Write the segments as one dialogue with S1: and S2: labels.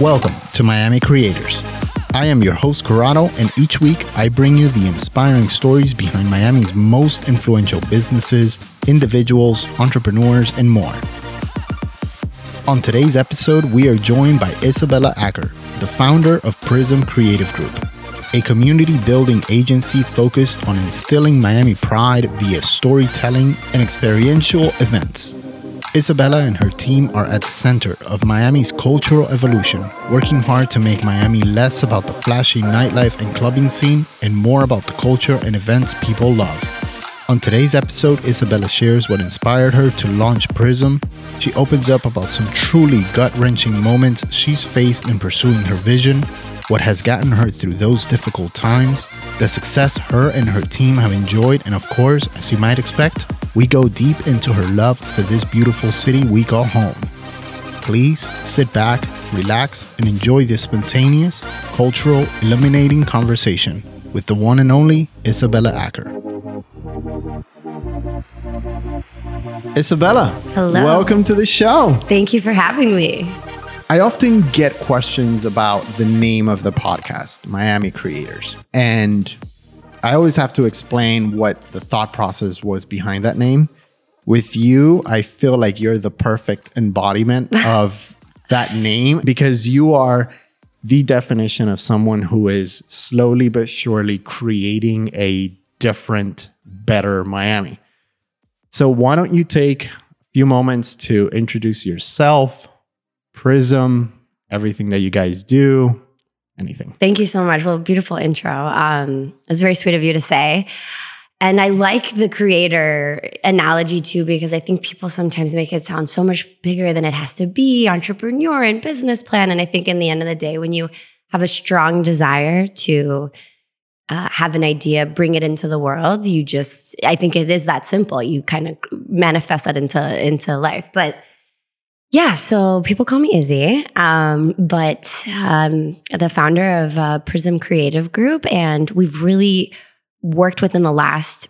S1: Welcome to Miami Creators. I am your host, Corrado, and each week I bring you the inspiring stories behind Miami's most influential businesses, individuals, entrepreneurs, and more. On today's episode, we are joined by Isabella Acker, the founder of Prism Creative Group, a community building agency focused on instilling Miami pride via storytelling and experiential events. Isabella and her team are at the center of Miami's cultural evolution, working hard to make Miami less about the flashy nightlife and clubbing scene and more about the culture and events people love. On today's episode, Isabella shares what inspired her to launch Prism. She opens up about some truly gut wrenching moments she's faced in pursuing her vision, what has gotten her through those difficult times, the success her and her team have enjoyed, and of course, as you might expect, we go deep into her love for this beautiful city we call home. Please sit back, relax, and enjoy this spontaneous, cultural, illuminating conversation with the one and only Isabella Acker. Isabella,
S2: Hello.
S1: welcome to the show.
S2: Thank you for having me.
S1: I often get questions about the name of the podcast, Miami Creators. And I always have to explain what the thought process was behind that name. With you, I feel like you're the perfect embodiment of that name because you are the definition of someone who is slowly but surely creating a different, better Miami. So, why don't you take a few moments to introduce yourself, Prism, everything that you guys do, anything.
S2: Thank you so much. Well, beautiful intro. Um, it's very sweet of you to say. And I like the creator analogy too, because I think people sometimes make it sound so much bigger than it has to be entrepreneur and business plan. And I think in the end of the day, when you have a strong desire to uh, have an idea, bring it into the world, you just, I think it is that simple. You kind of manifest that into, into life. But yeah, so people call me Izzy, um, but um, the founder of uh, Prism Creative Group, and we've really worked within the last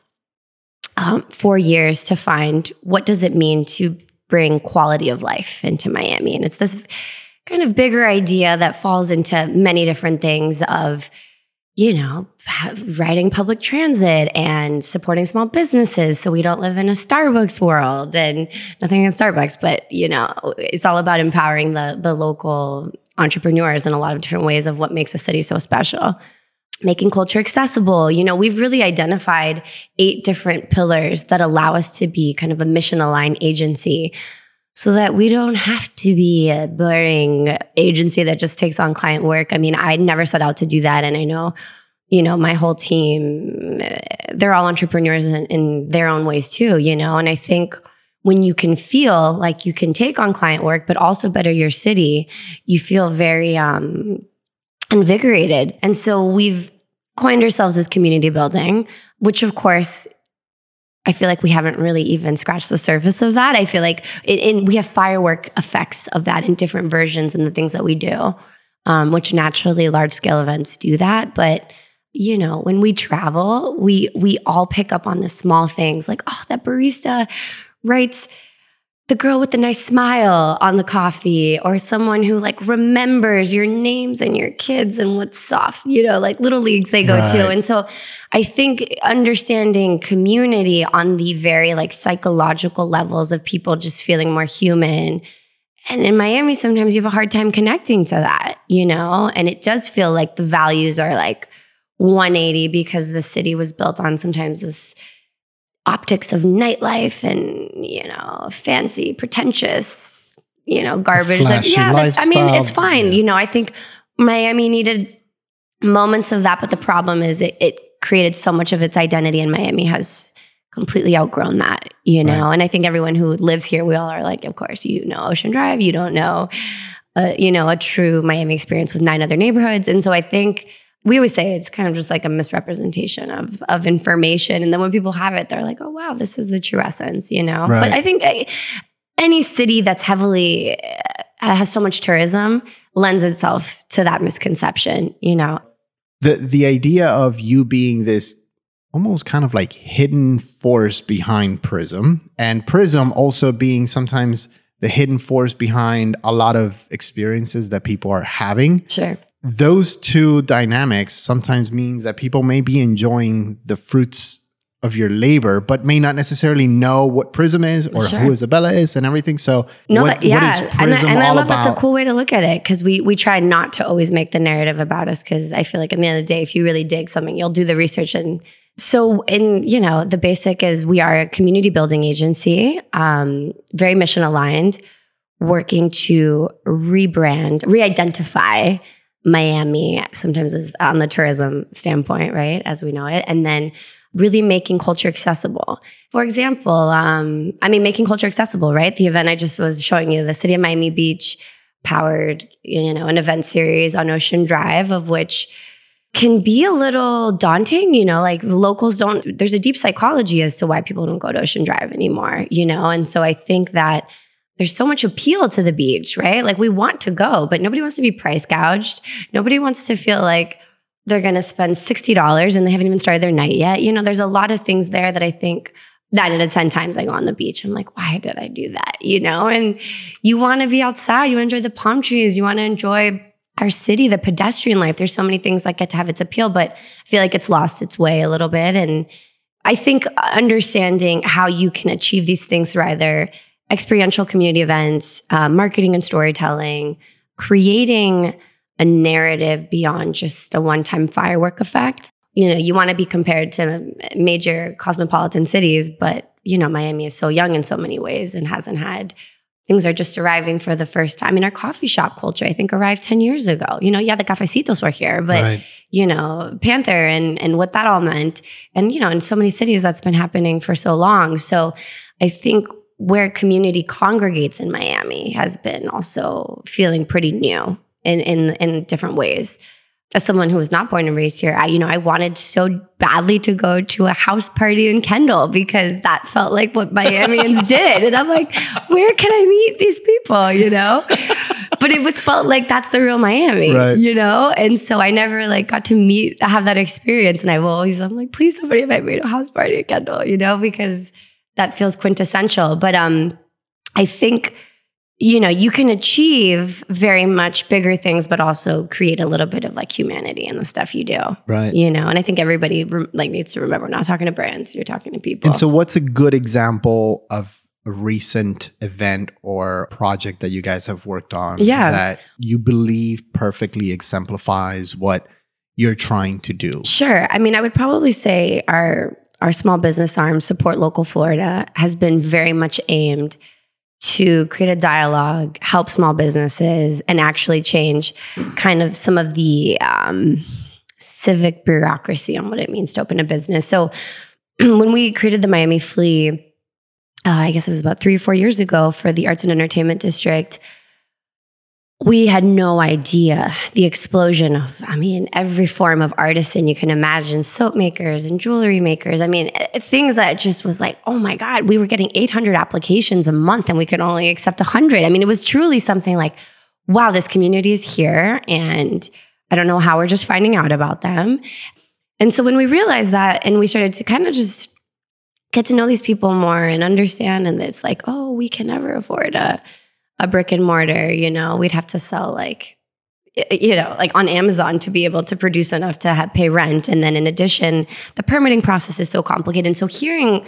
S2: um, four years to find what does it mean to bring quality of life into Miami, and it's this kind of bigger idea that falls into many different things of you know, riding public transit and supporting small businesses so we don't live in a Starbucks world and nothing in Starbucks, but you know, it's all about empowering the the local entrepreneurs in a lot of different ways of what makes a city so special. Making culture accessible. You know, we've really identified eight different pillars that allow us to be kind of a mission aligned agency so that we don't have to be a boring agency that just takes on client work. I mean, I never set out to do that. And I know, you know, my whole team, they're all entrepreneurs in, in their own ways too, you know, and I think when you can feel like you can take on client work, but also better your city, you feel very um, invigorated. And so we've coined ourselves as community building, which of course I feel like we haven't really even scratched the surface of that. I feel like it, it, we have firework effects of that in different versions and the things that we do, um, which naturally large scale events do that. But you know, when we travel, we we all pick up on the small things like, oh, that barista writes the girl with the nice smile on the coffee or someone who like remembers your names and your kids and what's soft, you know, like little leagues they go right. to. And so I think understanding community on the very like psychological levels of people just feeling more human. And in Miami, sometimes you have a hard time connecting to that, you know, and it does feel like the values are like 180 because the city was built on sometimes this optics of nightlife and you know fancy pretentious you know garbage like yeah that, i mean it's fine yeah. you know i think miami needed moments of that but the problem is it, it, created so much of its identity and miami has completely outgrown that you know right. and i think everyone who lives here we all are like of course you know ocean drive you don't know uh, you know a true miami experience with nine other neighborhoods and so i think we always say it's kind of just like a misrepresentation of of information and then when people have it they're like oh wow this is the true essence you know right. but i think eh, any city that's heavily uh, has so much tourism lends itself to that misconception you know
S1: the the idea of you being this almost kind of like hidden force behind Prism, and Prism also being sometimes the hidden force behind a lot of experiences that people are having.
S2: Sure.
S1: Those two dynamics sometimes means that people may be enjoying the fruits of your labor, but may not necessarily know what Prism is or
S2: Sure.
S1: who Isabella is and everything. So,
S2: No,
S1: what,
S2: that, yeah,
S1: what is
S2: and,
S1: Prism
S2: I, and I love
S1: about?
S2: that's a cool way to look at it because we we try not to always make the narrative about us because I feel like at the end of the day, if you really dig something, you'll do the research and. So, in you know, the basic is we are a community building agency, um, very mission aligned, working to rebrand, re-identify Miami. Sometimes is on the tourism standpoint, right, as we know it, and then really making culture accessible. For example, um, I mean, making culture accessible, right? The event I just was showing you, the City of Miami Beach powered, you know, an event series on Ocean Drive, of which can be a little daunting, you know, like locals don't, there's a deep psychology as to why people don't go to Ocean Drive anymore, you know? And so I think that there's so much appeal to the beach, right? Like we want to go, but nobody wants to be price gouged. Nobody wants to feel like they're going to spend $60 and they haven't even started their night yet. You know, there's a lot of things there that I think nine out of 10 times I go on the beach. I'm like, why did I do that? You know, and you want to be outside, you want to enjoy the palm trees, you want to enjoy our city, the pedestrian life. There's so many things that get to have its appeal, but I feel like it's lost its way a little bit. And I think understanding how you can achieve these things through either experiential community events, uh, marketing and storytelling, creating a narrative beyond just a one time firework effect. You know, you want to be compared to major cosmopolitan cities, but, you know, Miami is so young in so many ways and hasn't had things are just arriving for the first time. I mean, our coffee shop culture, I think, arrived 10 years ago. You know, yeah, the cafecitos were here, but
S1: Right.
S2: you know, Panther and and what that all meant. And, you know, in so many cities that's been happening for so long. So I think where community congregates in Miami has been also feeling pretty new in in in different ways. As someone who was not born and raised here, I, you know, I wanted so badly to go to a house party in Kendall because that felt like what Miamians did. And I'm like, where can I meet these people, you know? But it was felt like that's the real Miami,
S1: Right.
S2: you know? And so I never like got to meet, have that experience. And I will always, I'm like, please somebody invite me to a house party at Kendall, you know, because that feels quintessential. But um, I think, you know, you can achieve very much bigger things, but also create a little bit of like humanity in the stuff you do.
S1: Right.
S2: You know, and I think everybody rem- like needs to remember, we're not talking to brands, you're talking to people.
S1: And so, what's a good example of a recent event or project that you guys have worked on
S2: Yeah.
S1: that you believe perfectly exemplifies what you're trying to do?
S2: Sure. I mean, I would probably say our our small business arm, Support Local Florida, has been very much aimed to create a dialogue, help small businesses, and actually change kind of some of the um, civic bureaucracy on what it means to open a business. So when we created the Miami Flea, uh, I guess it was about three or four years ago for the Arts and Entertainment District we had no idea the explosion of, I mean, every form of artisan you can imagine soap makers and jewelry makers. I mean, eh, things that just was like, oh my God, we were getting 800 applications a month and we could only accept 100. I mean, it was truly something like, wow, this community is here and I don't know how we're just finding out about them. And so when we realized that and we started to kind of just get to know these people more and understand, and it's like, oh, we can never afford a, a brick and mortar, you know, we'd have to sell like, you know, like on Amazon to be able to produce enough to have, pay rent. And then in addition, the permitting process is so complicated. And so hearing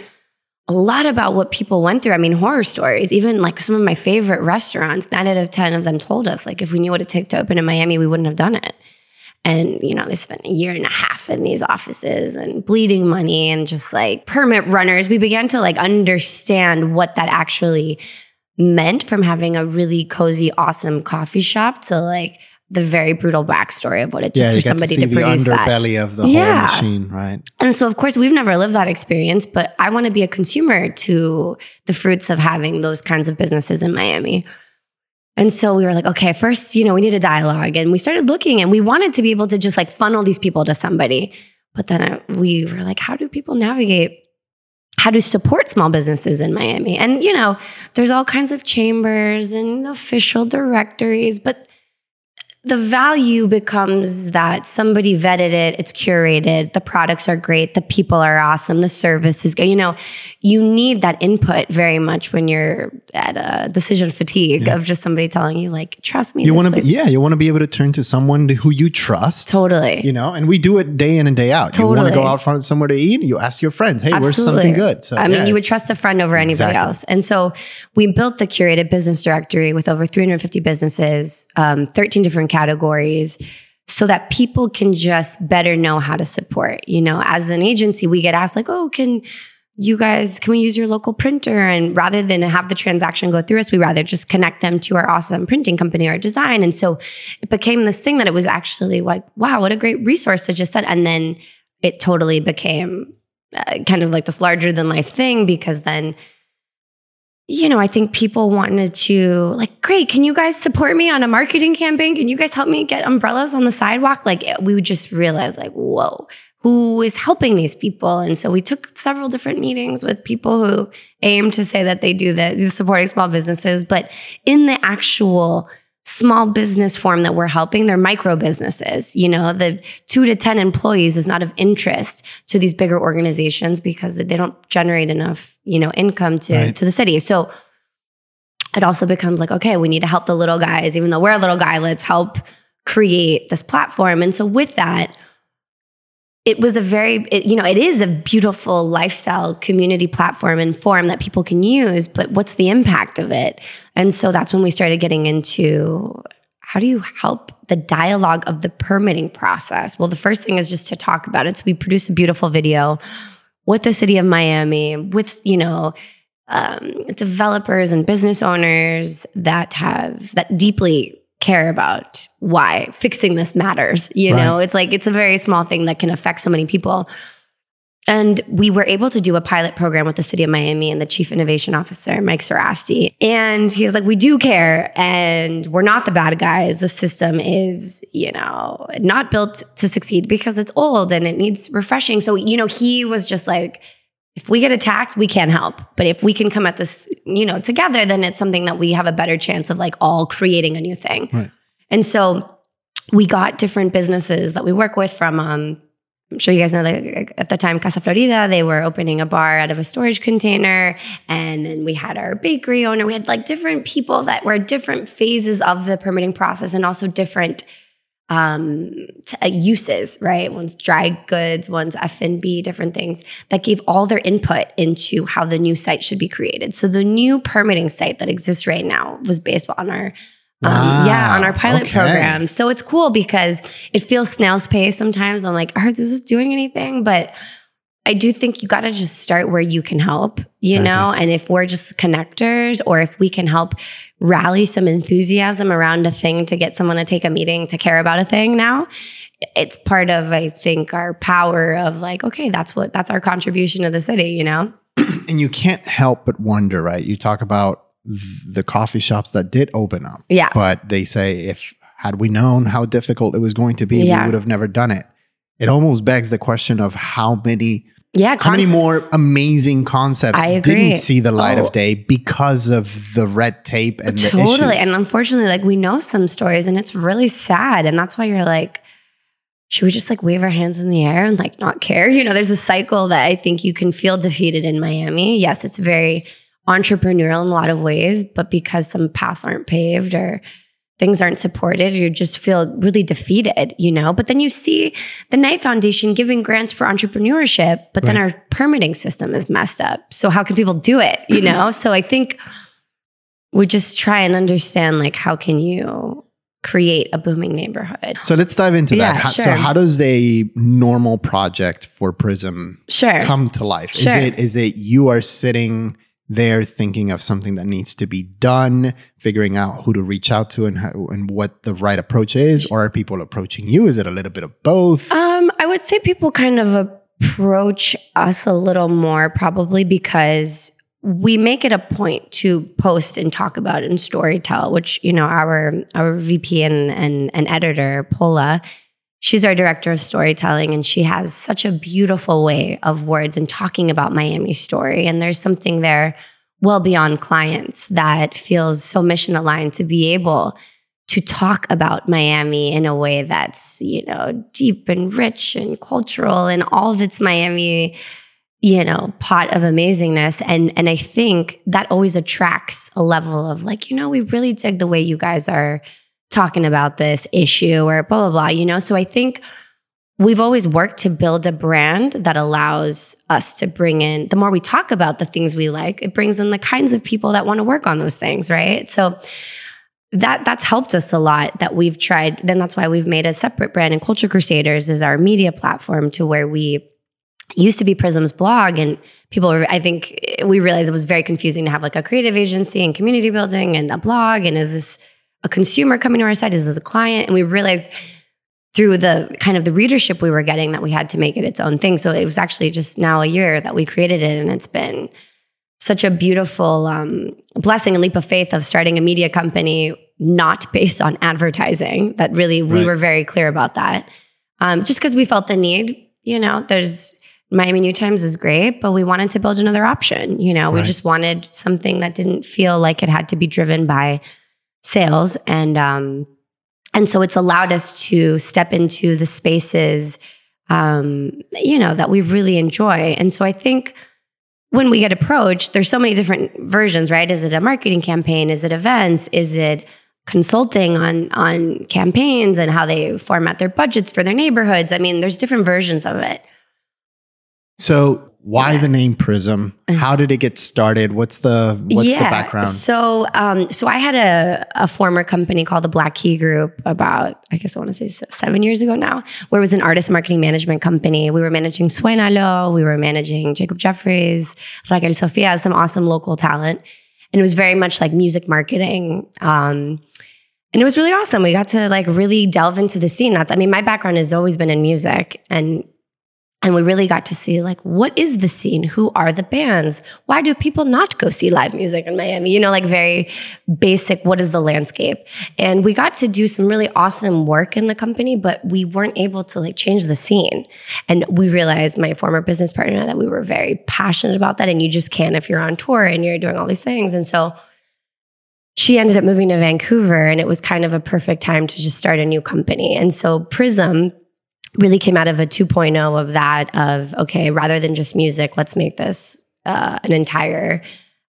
S2: a lot about what people went through, I mean, horror stories, even like some of my favorite restaurants, nine out of 10 of them told us, like, if we knew what it took to open in Miami, we wouldn't have done it. And, you know, they spent a year and a half in these offices and bleeding money and just like permit runners. We began to like understand what that actually meant from having a really cozy, awesome coffee shop to like the very brutal backstory of what it took
S1: Yeah,
S2: for
S1: to
S2: somebody
S1: see
S2: to,
S1: the
S2: produce that.
S1: underbelly of the
S2: Yeah.
S1: whole machine, right?
S2: And so, of course, we've never lived that experience, but I want to be a consumer to the fruits of having those kinds of businesses in Miami. And so we were like, okay, first, you know, we need a dialogue. And we started looking and we wanted to be able to just like funnel these people to somebody. But then I, we were like, how do people navigate? How to support small businesses in Miami? And, you know, there's all kinds of chambers and official directories, but the value becomes that somebody vetted it, it's curated, the products are great, the people are awesome, the service is good. You know, you need that input very much when you're at a decision fatigue yeah. of just somebody telling you, like, trust me.
S1: You want to be, yeah, you want to be able to turn to someone who you trust.
S2: Totally.
S1: You know, and we do it day in and day out. Totally. You want to go out front somewhere to eat, you ask your friends, hey, Absolutely. where's something good?
S2: So, I yeah, mean, you would trust a friend over anybody exactly. else. And so we built the curated business directory with over 350 businesses, um, 13 different categories so that people can just better know how to support. You know, as an agency, we get asked, like, oh, can you guys, can we use your local printer? And rather than have the transaction go through us, we rather just connect them to our awesome printing company or design. And so it became this thing that it was actually like, wow, what a great resource to just set. And then it totally became uh, kind of like this larger than life thing because then you know, I think people wanted to like, great, can you guys support me on a marketing campaign? Can you guys help me get umbrellas on the sidewalk? Like eh, we would just realize like, whoa, who is helping these people? And so we took several different meetings with people who aim to say that they do the supporting small businesses, but in the actual small business form that we're helping, they're micro businesses. You know, the two to 10 employees is not of interest to these bigger organizations because they don't generate enough, you know, income to, right. to the city. So it also becomes like, okay, we need to help the little guys, even though we're a little guy, let's help create this platform. And so with that, it was a very it, you know it is a beautiful lifestyle community platform and form that people can use but what's the impact of it? And so that's when we started getting into how do you help the dialogue of the permitting process? Well the first thing is just to talk about it. So we produced a beautiful video with the city of miami with you know um, developers and business owners that have that deeply care about why fixing this matters. You right. know, it's like it's a very small thing that can affect so many people. And we were able to do a pilot program with the city of Miami and the chief innovation officer, Mike Sarasti. And he's like, we do care and we're not the bad guys. The system is, you know, not built to succeed because it's old and it needs refreshing. So, you know, he was just like, if we get attacked, we can't help. But if we can come at this, you know, together, then it's something that we have a better chance of like all creating a new thing. Right. And so we got different businesses that we work with from um, I'm sure you guys know that at the time, Casa Florida, they were opening a bar out of a storage container. And then we had our bakery owner. We had like different people that were different phases of the permitting process and also different um, t- uh, uses, right? One's dry goods, one's F&B, different things that gave all their input into how the new site should be created. So the new permitting site that exists right now was based on our um, wow. yeah, on our pilot okay. program. So it's cool because it feels snail's pace sometimes. I'm like, are this is doing anything? But I do think you got to just start where you can help, you exactly. know? And if we're just connectors or if we can help rally some enthusiasm around a thing to get someone to take a meeting to care about a thing now, it's part of, I think, our power of like, okay, that's what, that's our contribution to the city, you know?
S1: and you can't help but wonder, right? You talk about the coffee shops that did open up.
S2: Yeah.
S1: But they say if had we known how difficult it was going to be, yeah. we would have never done it. It almost begs the question of how many
S2: yeah,
S1: how many more amazing concepts didn't see the light oh. of day because of the red tape and totally.
S2: And unfortunately, like we know some stories, and it's really sad, and that's why you're like, should we just like wave our hands in the air and like not care? You know, there's a cycle that I think you can feel defeated in Miami. Yes, it's very entrepreneurial in a lot of ways, but because some paths aren't paved or things aren't supported, you just feel really defeated, you know? But then you see the Knight Foundation giving grants for entrepreneurship, but right. then our permitting system is messed up. So how can people do it, you know? so I think we just try and understand like how can you create a booming neighborhood.
S1: So let's dive into yeah, that. Sure. So how does a normal project for Prism
S2: sure.
S1: come to life? Sure. Is it is it you are sitting they're thinking of something that needs to be done, figuring out who to reach out to and how, and what the right approach is, or are people approaching you? Is it a little bit of both?
S2: Um, I would say people kind of approach us a little more probably because we make it a point to post and talk about and storytell, which you know our our VP and and, and editor Paula She's our director of storytelling, and she has such a beautiful way of words and talking about Miami's story. And there's something there well beyond clients that feels so mission aligned to be able to talk about Miami in a way that's, you know, deep and rich and cultural and all its Miami, you know, pot of amazingness. And and I think that always attracts a level of like, you know, we really dig the way you guys are talking about this issue or blah blah blah, you know. So I think we've always worked to build a brand that allows us to bring in the more we talk about the things we like, it brings in the kinds of people that want to work on those things, right? So that that's helped us a lot that we've tried then that's why we've made a separate brand and culture crusaders is our media platform to where we used to be prism's blog and people were i think we realized it was very confusing to have like a creative agency and community building and a blog and is this a consumer coming to our site is this a client and we realized through the kind of the readership we were getting that we had to make it its own thing so it was actually just now a year that we created it and it's been such a beautiful um, blessing and leap of faith of starting a media company not based on advertising. That really, we right. were very clear about that. Um, just because we felt the need, you know, there's Miami New Times is great, but we wanted to build another option. You know, we just wanted something that didn't feel like it had to be driven by sales. And, um, and so it's allowed us to step into the spaces, um, you know, that we really enjoy. And so I think, when we get approached, there's so many different versions, right? Is it a marketing campaign? Is it events? Is it consulting on on campaigns and how they format their budgets for their neighborhoods? I mean, there's different versions of it.
S1: So why the name Prism? How did it get started? What's the what's yeah. the background?
S2: So um, so I had a, a former company called the Black Key Group about I guess I want to say seven years ago now, where it was an artist marketing management company. We were managing Suénalo, we were managing Jacob Jeffries, Raquel Sofia, some awesome local talent, and it was very much like music marketing. Um, and it was really awesome. We got to like really delve into the scene. That's I mean, my background has always been in music, and and we really got to see like what is the scene? Who are the bands? Why do people not go see live music in miami? You know like very basic what is the landscape? And we got to do some really awesome work in the company but we weren't able to like change the scene. And we realized my former business partner that we were very passionate about that and you just can't if you're on tour and you're doing all these things. And so she ended up moving to Vancouver and it was kind of a perfect time to just start a new company. And so Prism really came out of a 2.0 of that of okay rather than just music let's make this uh, an entire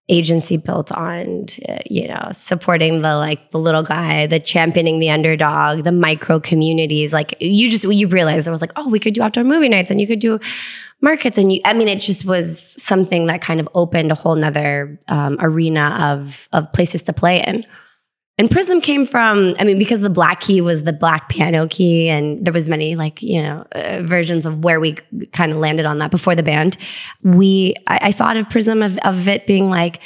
S2: agency built on uh, you know supporting the like the little guy the championing the underdog the micro communities like you just you realize it was like oh we could do outdoor movie nights and you could do markets and you i mean it just was something that kind of opened a whole nother um, arena of of places to play in and Prism came from, I mean, because the black key was the black piano key, and there was many like you know uh, versions of where we kind of landed on that before the band. We, I, I thought of Prism of, of it being like,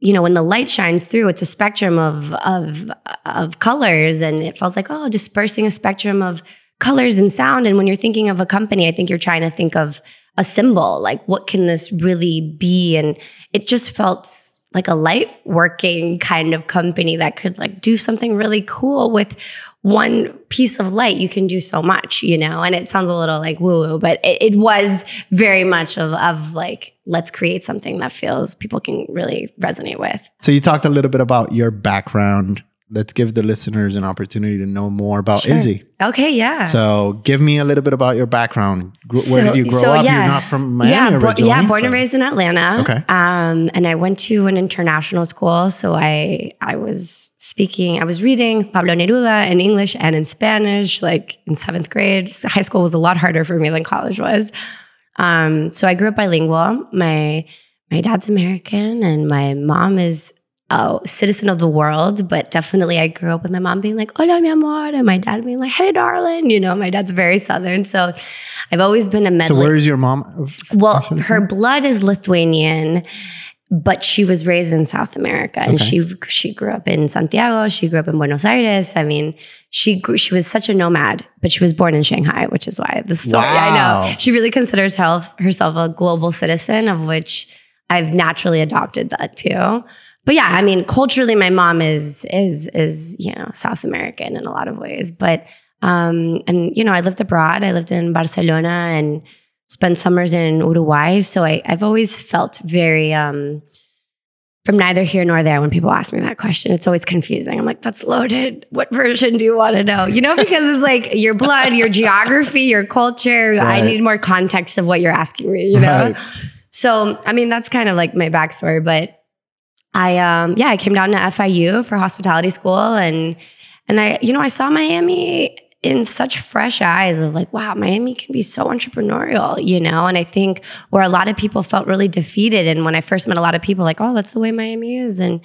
S2: you know, when the light shines through, it's a spectrum of of of colors, and it feels like oh, dispersing a spectrum of colors and sound. And when you're thinking of a company, I think you're trying to think of a symbol, like what can this really be? And it just felt like a light working kind of company that could like do something really cool with one piece of light you can do so much you know? And it sounds a little like woo woo but it, it, was very much of, of like let's create something that feels people can really resonate with.
S1: So you talked a little bit about your background let's give the listeners an opportunity to know more about sure. Izzy.
S2: Okay, yeah.
S1: So give me a little bit about your background. Where so, did you grow so, up? Yeah. You're not from Miami
S2: yeah,
S1: originally.
S2: Yeah, born
S1: so.
S2: and raised in Atlanta. Okay. Um, and I went to an international school, so I I was speaking, I was reading Pablo Neruda in English and in Spanish, like in seventh grade. High school was a lot harder for me than college was. Um, so I grew up bilingual. My my dad's American and my mom is a citizen of the world, but definitely I grew up with my mom being like, hola, mi amor, and my dad being like, hey, darling. You know, my dad's very Southern. So I've always been a medley.
S1: So where is your mom?
S2: Well, her blood is Lithuanian, but she was raised in South America and okay. she she grew up in Santiago. She grew up in Buenos Aires. I mean, she grew, she was such a nomad, but she was born in Shanghai, which is why the story, wow. I know. She really considers herself, herself a global citizen, of which I've naturally adopted that too but yeah, I mean, culturally, my mom is is is you know South American in a lot of ways. But um, and you know, I lived abroad. I lived in Barcelona and spent summers in Uruguay. So I, I've always felt very um, from neither here nor there when people ask me that question. It's always confusing. I'm like, that's loaded. What version do you want to know? You know, because it's like your blood, your geography, your culture. Right. I need more context of what you're asking me, you know? Right. So, I mean, that's kind of like my backstory. But I, um, yeah, I came down to FIU for hospitality school and, and I, you know, I saw Miami in such fresh eyes of like, wow, Miami can be so entrepreneurial, you know? And I think where a lot of people felt really defeated. And when I first met a lot of people, like, oh, that's the way Miami is. And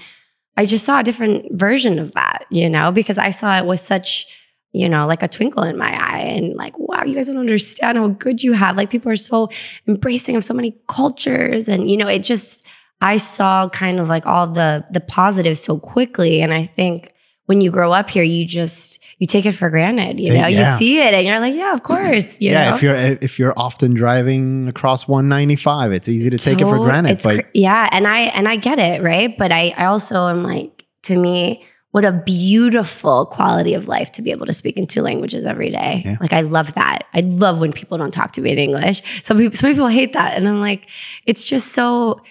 S2: I just saw a different version of that, you know, because I saw it was such, you know, like a twinkle in my eye and like, wow, you guys don't understand how good you have. Like people are so embracing of so many cultures. And, you know, it just, I saw kind of like all the the positives so quickly. And I think when you grow up here, you just you take it for granted. You know, yeah. you see it and you're like, yeah, of course.
S1: yeah,
S2: know?
S1: if you're if you're often driving across 195, it's easy to take it for granted.
S2: But yeah, and I and I get it, right? But I I also am like, to me, what a beautiful quality of life to be able to speak in two languages every day. Yeah. Like I love that. I love when people don't talk to me in English. Some people some people hate that, and I'm like, it's just so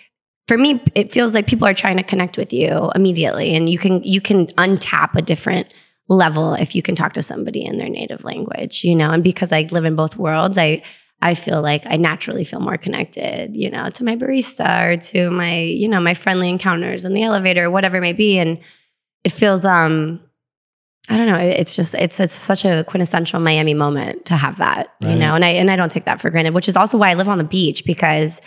S2: for me it feels like people are trying to connect with you immediately and you can you can untap a different level if you can talk to somebody in their native language, you know. And because I live in both worlds, I I feel like I naturally feel more connected, you know, to my barista or to my, you know, my friendly encounters in the elevator, or whatever it may be. And it feels um I don't know. It's just it's it's such a quintessential Miami moment to have that, right. you know. And I and I don't take that for granted, which is also why I live on the beach because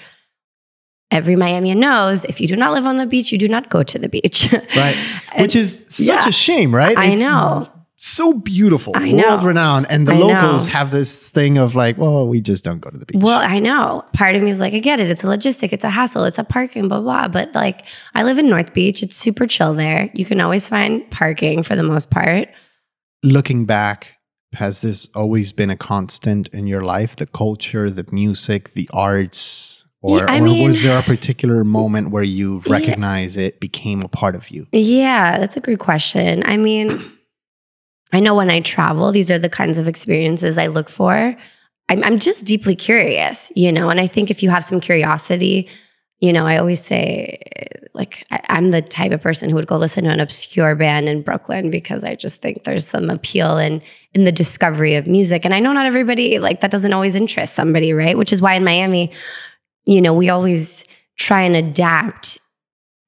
S2: every Miamian knows if you do not live on the beach, you do not go to the beach.
S1: right. Which is such yeah, a shame, right?
S2: I it's know.
S1: So beautiful, I know. world renowned. And the I locals know. have this thing of like, well, we just don't go to the beach.
S2: Well, I know. Part of me is like, I get it. It's a logistic, it's a hassle, it's a parking, blah, blah. But like, I live in North Beach. It's super chill there. You can always find parking for the most part.
S1: Looking back, has this always been a constant in your life? The culture, the music, the arts, or, yeah, or mean, was there a particular moment where you recognize yeah, it became a part of you?
S2: Yeah, that's a good question. I mean, I know when I travel, these are the kinds of experiences I look for. I'm, I'm just deeply curious, you know, and I think if you have some curiosity, you know, I always say, like, I, I'm the type of person who would go listen to an obscure band in Brooklyn because I just think there's some appeal in in the discovery of music. And I know not everybody like that doesn't always interest somebody, right? Which is why in Miami, you know, we always try and adapt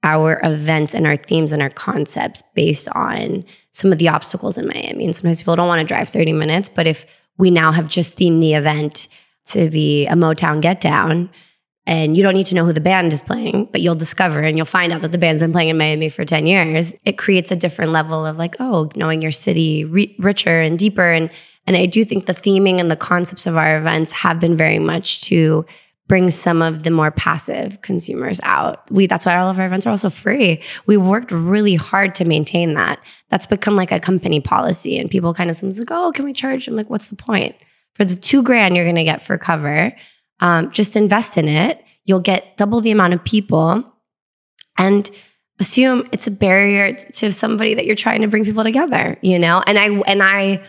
S2: our events and our themes and our concepts based on some of the obstacles in Miami. And sometimes people don't want to drive 30 minutes, but if we now have just themed the event to be a Motown get down, and you don't need to know who the band is playing, but you'll discover and you'll find out that the band's been playing in Miami for 10 years. It creates a different level of like, oh, knowing your city re- richer and deeper. And, and I do think the theming and the concepts of our events have been very much to bring some of the more passive consumers out. We that's why all of our events are also free. We worked really hard to maintain that. That's become like a company policy and people kind of sometimes like, "Oh, can we charge?" I'm like, "What's the point? For the 2 grand you're going to get for cover, um, just invest in it. You'll get double the amount of people and assume it's a barrier to somebody that you're trying to bring people together, you know? And I and I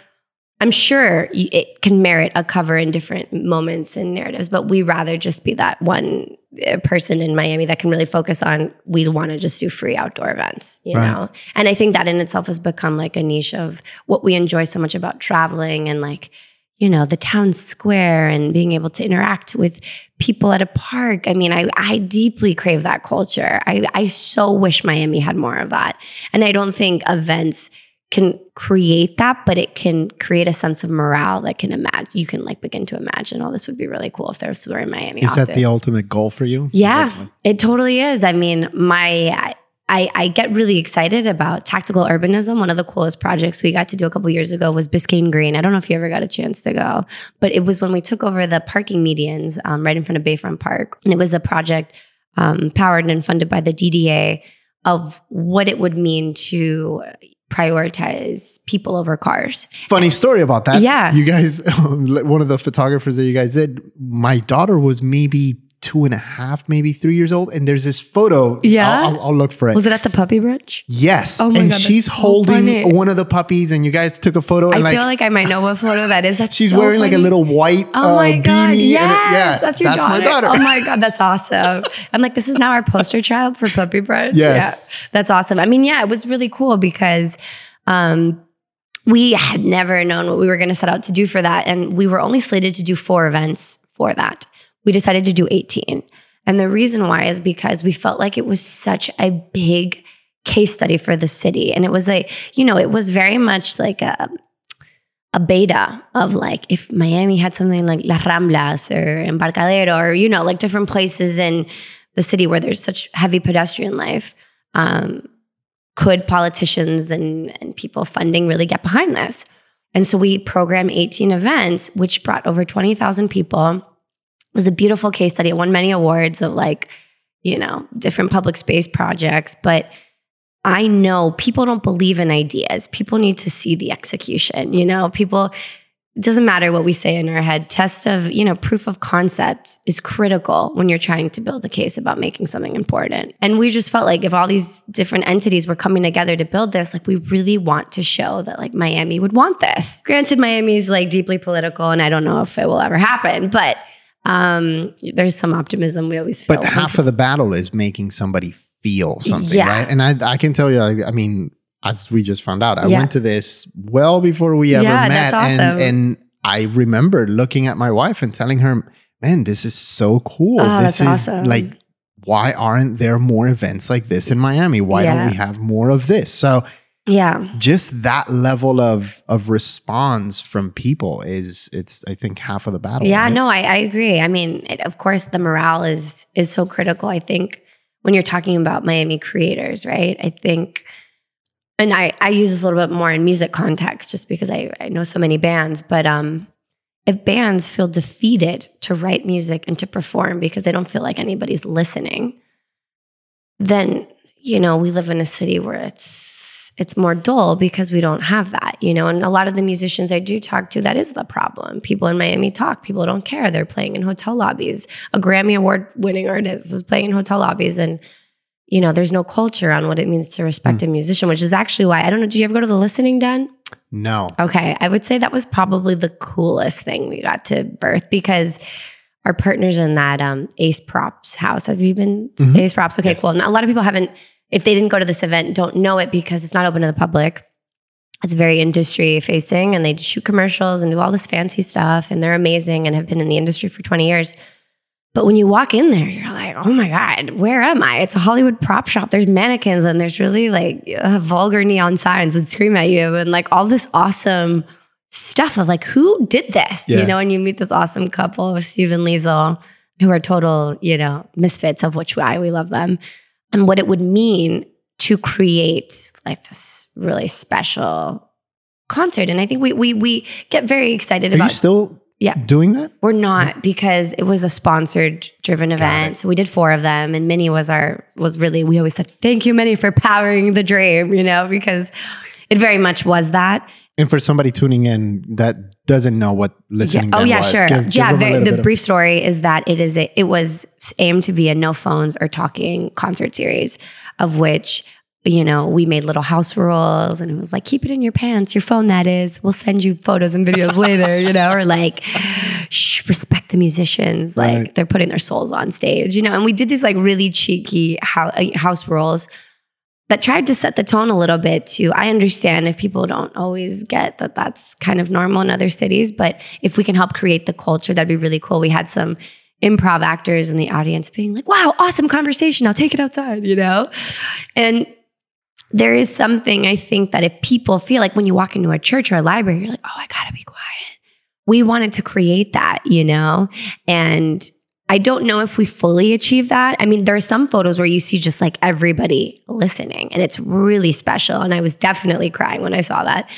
S2: I'm sure it can merit a cover in different moments and narratives, but we rather just be that one uh, person in Miami that can really focus on we want to just do free outdoor events, you right. know. And I think that in itself has become like a niche of what we enjoy so much about traveling and like you know the town square and being able to interact with people at a park. I mean, I I deeply crave that culture. I I so wish Miami had more of that. And I don't think events can create that, but it can create a sense of morale that can imagine you can like begin to imagine, oh, this would be really cool if there was were in Miami.
S1: Is often. that the ultimate goal for you?
S2: Yeah, it totally is. I mean, my I, I get really excited about tactical urbanism. One of the coolest projects we got to do a couple years ago was Biscayne Green. I don't know if you ever got a chance to go, but it was when we took over the parking medians um, right in front of Bayfront Park. And it was a project um, powered and funded by the DDA of what it would mean to prioritize people over cars.
S1: Funny story about that.
S2: Yeah.
S1: You guys, one of the photographers that you guys did, my daughter was maybe two and a half, maybe three years old. And there's this photo.
S2: Yeah?
S1: I'll, I'll, I'll look for it.
S2: Was it at the puppy brunch?
S1: yes.
S2: Oh my
S1: and
S2: God,
S1: she's
S2: that's so
S1: holding
S2: funny.
S1: one of the puppies, and you guys took a photo. And
S2: I
S1: like,
S2: feel like I might know what photo that is. That's
S1: she's
S2: so
S1: wearing like a little white
S2: Oh
S1: uh,
S2: my god!
S1: beanie.
S2: Yes,
S1: and yes,
S2: that's your daughter.
S1: my daughter.
S2: Oh my god, that's awesome. I'm like, this is now our poster child for Puppy Brunch.
S1: Yes.
S2: Yeah, that's awesome. I mean, yeah, it was really cool because um, we had never known what we were going to set out to do for that, and we were only slated to do four events for that. We decided to do 18, and the reason why is because we felt like it was such a big case study for the city, and it was like, you know, it was very much like a a beta of like if Miami had something like Las Ramblas or Embarcadero or you know like different places in the city where there's such heavy pedestrian life, um, could politicians and, and people funding really get behind this? And so we programmed 18 events, which brought over 20,000 people. Was a beautiful case study. It won many awards of like, you know, different public space projects. But I know people don't believe in ideas. People need to see the execution. You know, people, it doesn't matter what we say in our head. Test of, you know, proof of concept is critical when you're trying to build a case about making something important. And we just felt like if all these different entities were coming together to build this, like we really want to show that like Miami would want this. Granted, Miami is like deeply political and I don't know if it will ever happen, but um, there's some optimism we always feel.
S1: But half of the battle is making somebody feel something,
S2: Yeah.
S1: right? And I, I can tell you, I, I mean, as we just found out, I
S2: Yeah.
S1: went to this well before we ever
S2: Yeah,
S1: met,
S2: awesome.
S1: and and I remember looking at my wife and telling her, "Man, this is so cool.
S2: Oh,
S1: this
S2: that's
S1: is
S2: awesome.
S1: like." Why aren't there more events like this in Miami? Why don't we have more of this? So
S2: yeah.
S1: just that level of of response from people is it's I think half of the battle.
S2: Yeah,
S1: right?
S2: no, I, I agree. I mean, it, of course, the morale is is so critical. I think when you're talking about Miami creators, right? I think, and I I use this a little bit more in music context, just because I I know so many bands. But um, if bands feel defeated to write music and to perform because they don't feel like anybody's listening, then you know we live in a city where it's it's more dull because we don't have that, you know. And a lot of the musicians I do talk to, that is the problem. People in Miami talk, people don't care. They're playing in hotel lobbies. A Grammy Award winning artist is playing in hotel lobbies and you know, there's no culture on what it means to respect a musician, which is actually why I don't know. Did you ever go to the listening den?
S1: No.
S2: Okay. I would say that was probably the coolest thing we got to birth because our partners in that um, Ace Props house. Have you been
S1: Mhm.
S2: Ace Props? Okay,
S1: Yes.
S2: cool. Now, a lot of people haven't, if they didn't go to this event, don't know it because it's not open to the public. It's very industry facing and they shoot commercials and do all this fancy stuff and they're amazing and have been in the industry for 20 years. But when you walk in there, you're like, oh my God, where am I? It's a Hollywood prop shop. There's mannequins and there's really like uh, vulgar neon signs that scream at you and like all this awesome stuff of like, who did this?
S1: Yeah.
S2: You know, and you meet this awesome couple with Stephen Liesel, who are total, you know, misfits, of which I we love them, and what it would mean to create like this really special concert. And I think we we we get very excited
S1: Are you
S2: about
S1: still
S2: Yeah.
S1: doing that?
S2: we're not because it was a sponsored driven event. So we did four of them and Minnie was our was really we always said thank you Minnie for powering the dream, you know, because it very much was that.
S1: And for somebody tuning in that doesn't know what listening
S2: Oh yeah,
S1: was,
S2: sure.
S1: give- give
S2: yeah, very,
S1: little
S2: the
S1: bit of-
S2: brief story is that it is a, it was aimed to be a no phones or talking concert series of which you know, we made little house rules and it was like, keep it in your pants, your phone, that is. We'll send you photos and videos later, you know, or like, shh, respect the musicians. Like
S1: Right.
S2: they're putting their souls on stage, you know. And we did these like really cheeky house rules that tried to set the tone a little bit to I understand if people don't always get that that's kind of normal in other cities, but if we can help create the culture, that'd be really cool. We had some improv actors in the audience being like, wow, awesome conversation. I'll take it outside, you know? And there is something I think that if people feel like when you walk into a church or a library, you're like, oh, I gotta be quiet. We wanted to create that, you know? And I don't know if we fully achieve that. I mean, there are some photos where you see just like everybody listening and it's really special. And I was definitely crying when I saw that.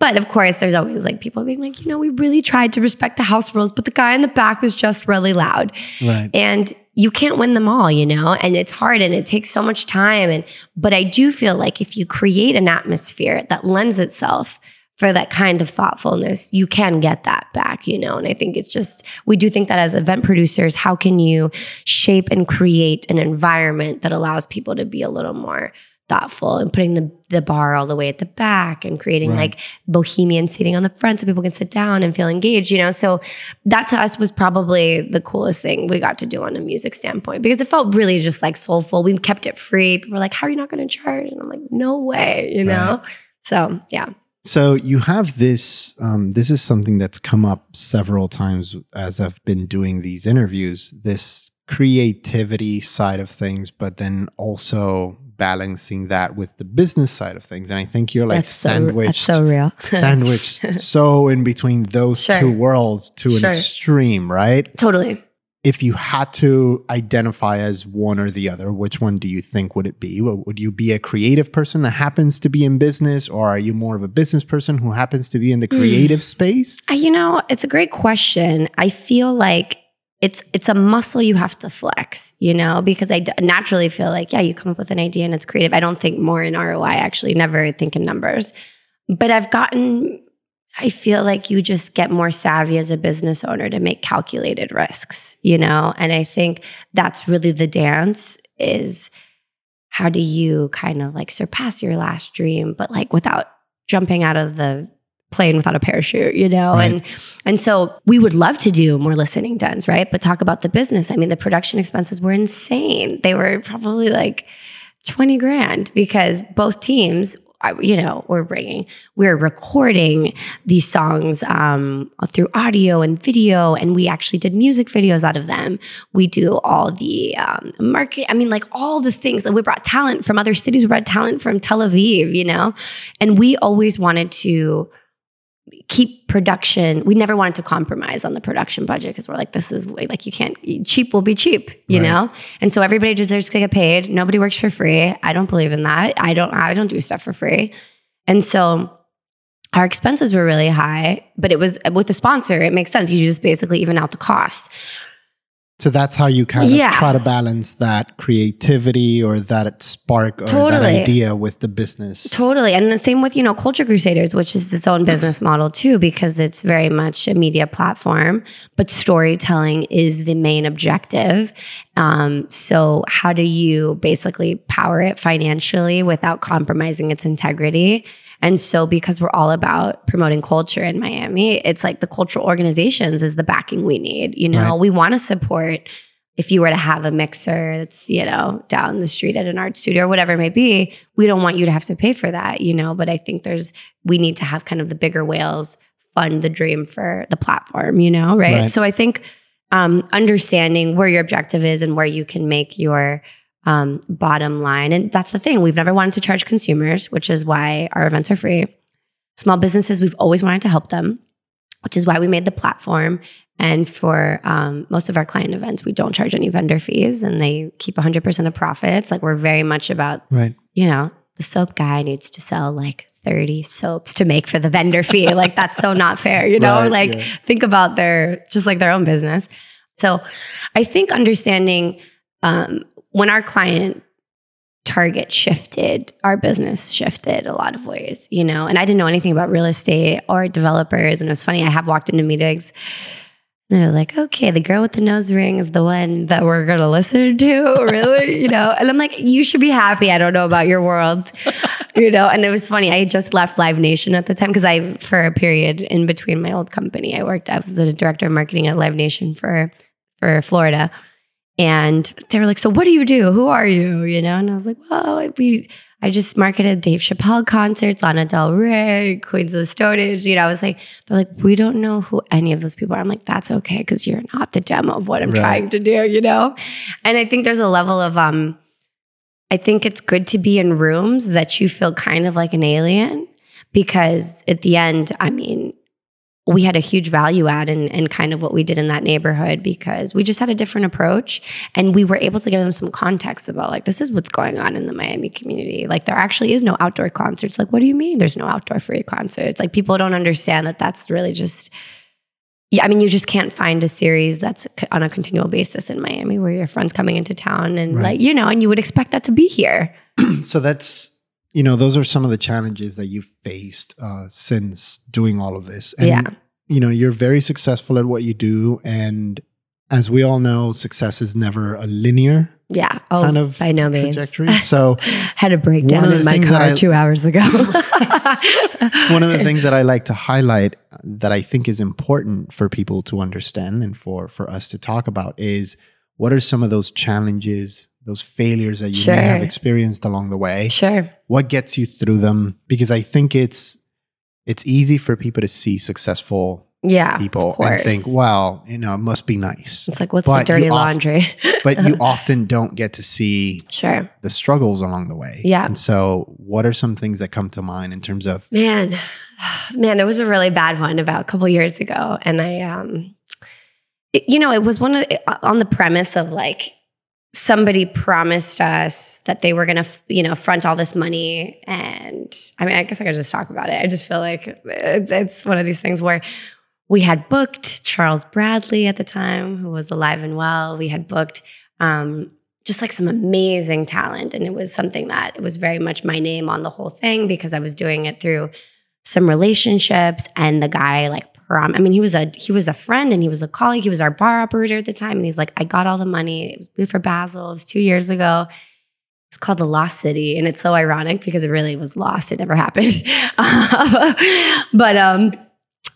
S2: But of course, there's always like people being like, you know, we really tried to respect the house rules, but the guy in the back was just really loud.
S1: Right.
S2: And you can't win them all, you know, and it's hard and it takes so much time. And but I do feel like if you create an atmosphere that lends itself for that kind of thoughtfulness, you can get that back, you know? And I think it's just, we do think that as event producers, how can you shape and create an environment that allows people to be a little more thoughtful and putting the, the bar all the way at the back and creating right. like bohemian seating on the front so people can sit down and feel engaged, you know? So that to us was probably the coolest thing we got to do on a music standpoint because it felt really just like soulful. We kept it free. People were like, how are you not going to charge? And I'm like, no way, you know? Right. So yeah.
S1: So you have this. Um, this is something that's come up several times as I've been doing these interviews. This creativity side of things, but then also balancing that with the business side of things. And I think you're like that's sandwiched,
S2: so, so real,
S1: sandwiched so in between those sure. two worlds to sure. an extreme, right?
S2: Totally.
S1: If you had to identify as one or the other, which one do you think would it be? Would you be a creative person that happens to be in business, or are you more of a business person who happens to be in the hmm. creative mm. space?
S2: You know, it's a great question. I feel like it's it's a muscle you have to flex, you know, because I d- naturally feel like yeah, you come up with an idea and it's creative. I don't think more in ROI. Actually, never think in numbers. But I've gotten. I feel like you just get more savvy as a business owner to make calculated risks, you know, and I think that's really the dance is how do you kind of like surpass your last dream, but like without jumping out of the plane without a parachute, you know? Right. And and so we would love to do more listening dens, right? But talk about the business. I mean, the production expenses were insane. They were probably like 20 grand because both teams you know we're bringing we're recording these songs um, through audio and video and we actually did music videos out of them. We do all the um, market i mean like all the things. That we brought talent from other cities. We brought talent from tel aviv you know? And we always wanted to keep production. We never wanted to compromise on the production budget because we're like, this is like you can't cheap will be cheap, you right. know. And so everybody deserves to get paid. Nobody works for free. I don't believe in that. I don't. I don't do stuff for free. And so our expenses were really high, but it was with the sponsor. It makes sense. You just basically even out the cost.
S1: So that's how you kind of yeah. try to balance that creativity or that spark or totally. that idea with the business.
S2: Totally. And the same with, you know, Culture Crusaders, which is its own business model too, because it's very much a media platform, but storytelling is the main objective. Um, so how do you basically power it financially without compromising its integrity? And so, because we're all about promoting culture in Miami, it's like the cultural organizations is the backing we need. You know, right. we want to support if you were to have a mixer that's, you know, down the street at an art studio or whatever it may be, we don't want you to have to pay for that, you know. But I think there's, we need to have kind of the bigger whales fund the dream for the platform, you know, right? right. So I think um, understanding where your objective is and where you can make your um, bottom line. And that's the thing. We've never wanted to charge consumers, which is why our events are free. Small businesses, we've always wanted to help them, which is why we made the platform. And for um, most of our client events, we don't charge any vendor fees and they keep 100% of profits. Like we're very much about,
S1: right.
S2: you know, the soap guy needs to sell like 30 soaps to make for the vendor fee. like that's so not fair, you know? Right, like yeah. think about their just like their own business. So I think understanding um, when our client target shifted, our business shifted a lot of ways, you know. And I didn't know anything about real estate or developers. And it was funny, I have walked into meetings and they're like, okay, the girl with the nose ring is the one that we're gonna listen to, really? you know? And I'm like, you should be happy. I don't know about your world, you know? And it was funny. I just left Live Nation at the time because I, for a period in between my old company, I worked, I was the director of marketing at Live Nation for, for Florida. And they were like, "So what do you do? Who are you?" You know, and I was like, "Well, we." I just marketed Dave Chappelle concerts, Lana Del Rey, Queens of the Stone Age. You know, I was like, they're like, we don't know who any of those people are. I'm like, that's okay because you're not the demo of what I'm right. trying to do. You know, and I think there's a level of um, I think it's good to be in rooms that you feel kind of like an alien because at the end, I mean, we had a huge value add in, in kind of what we did in that neighborhood because we just had a different approach and we were able to give them some context about like this is what's going on in the Miami community. Like there actually is no outdoor concerts. Like what do you mean there's no outdoor free concerts? Like people don't understand that that's really just yeah, I mean, you just can't find a series that's on a continual basis in Miami where your friend's coming into town and right. like, you know, and you would expect that to be here.
S1: so that's you know, those are some of the challenges that you've faced uh, since doing all of this. And,
S2: Yeah.
S1: You know, you're very successful at what you do. And as we all know, success is never a linear
S2: Yeah. Oh,
S1: kind of
S2: by no means.
S1: trajectory. So,
S2: Had a breakdown
S1: One of the
S2: in my car
S1: I-
S2: two hours ago.
S1: one of the things that I like to highlight that I think is important for people to understand and for for us to talk about is what are some of those challenges, those failures that you may have experienced along the way?
S2: Sure.
S1: What gets you through them? Because I think it's it's easy for people to see successful
S2: Yeah.
S1: people and think, well, you know, it must be nice.
S2: it's like, what's
S1: But
S2: the dirty laundry?
S1: But you often don't get to see
S2: sure.
S1: the struggles along the way.
S2: Yeah.
S1: And so what are some things that come to mind in terms of
S2: Man, man, there was a really bad one about a couple years ago, and I, um, it- you know, it was one of on the premise of like somebody promised us that they were going to, you know, front all this money, and I mean, I guess I could just talk about it. I just feel like it's, it's one of these things where we had booked Charles Bradley at the time, who was alive and well. We had booked. Um, just like some amazing talent. And it was something that it was very much my name on the whole thing because I was doing it through some relationships and the guy like I mean he was a he was a friend and he was a colleague. He was our bar operator at the time. And he's like I got all the money. It was for Basel it was 2 years ago. It's called the Lost City. And it's so ironic because it really was lost. It never happened. But um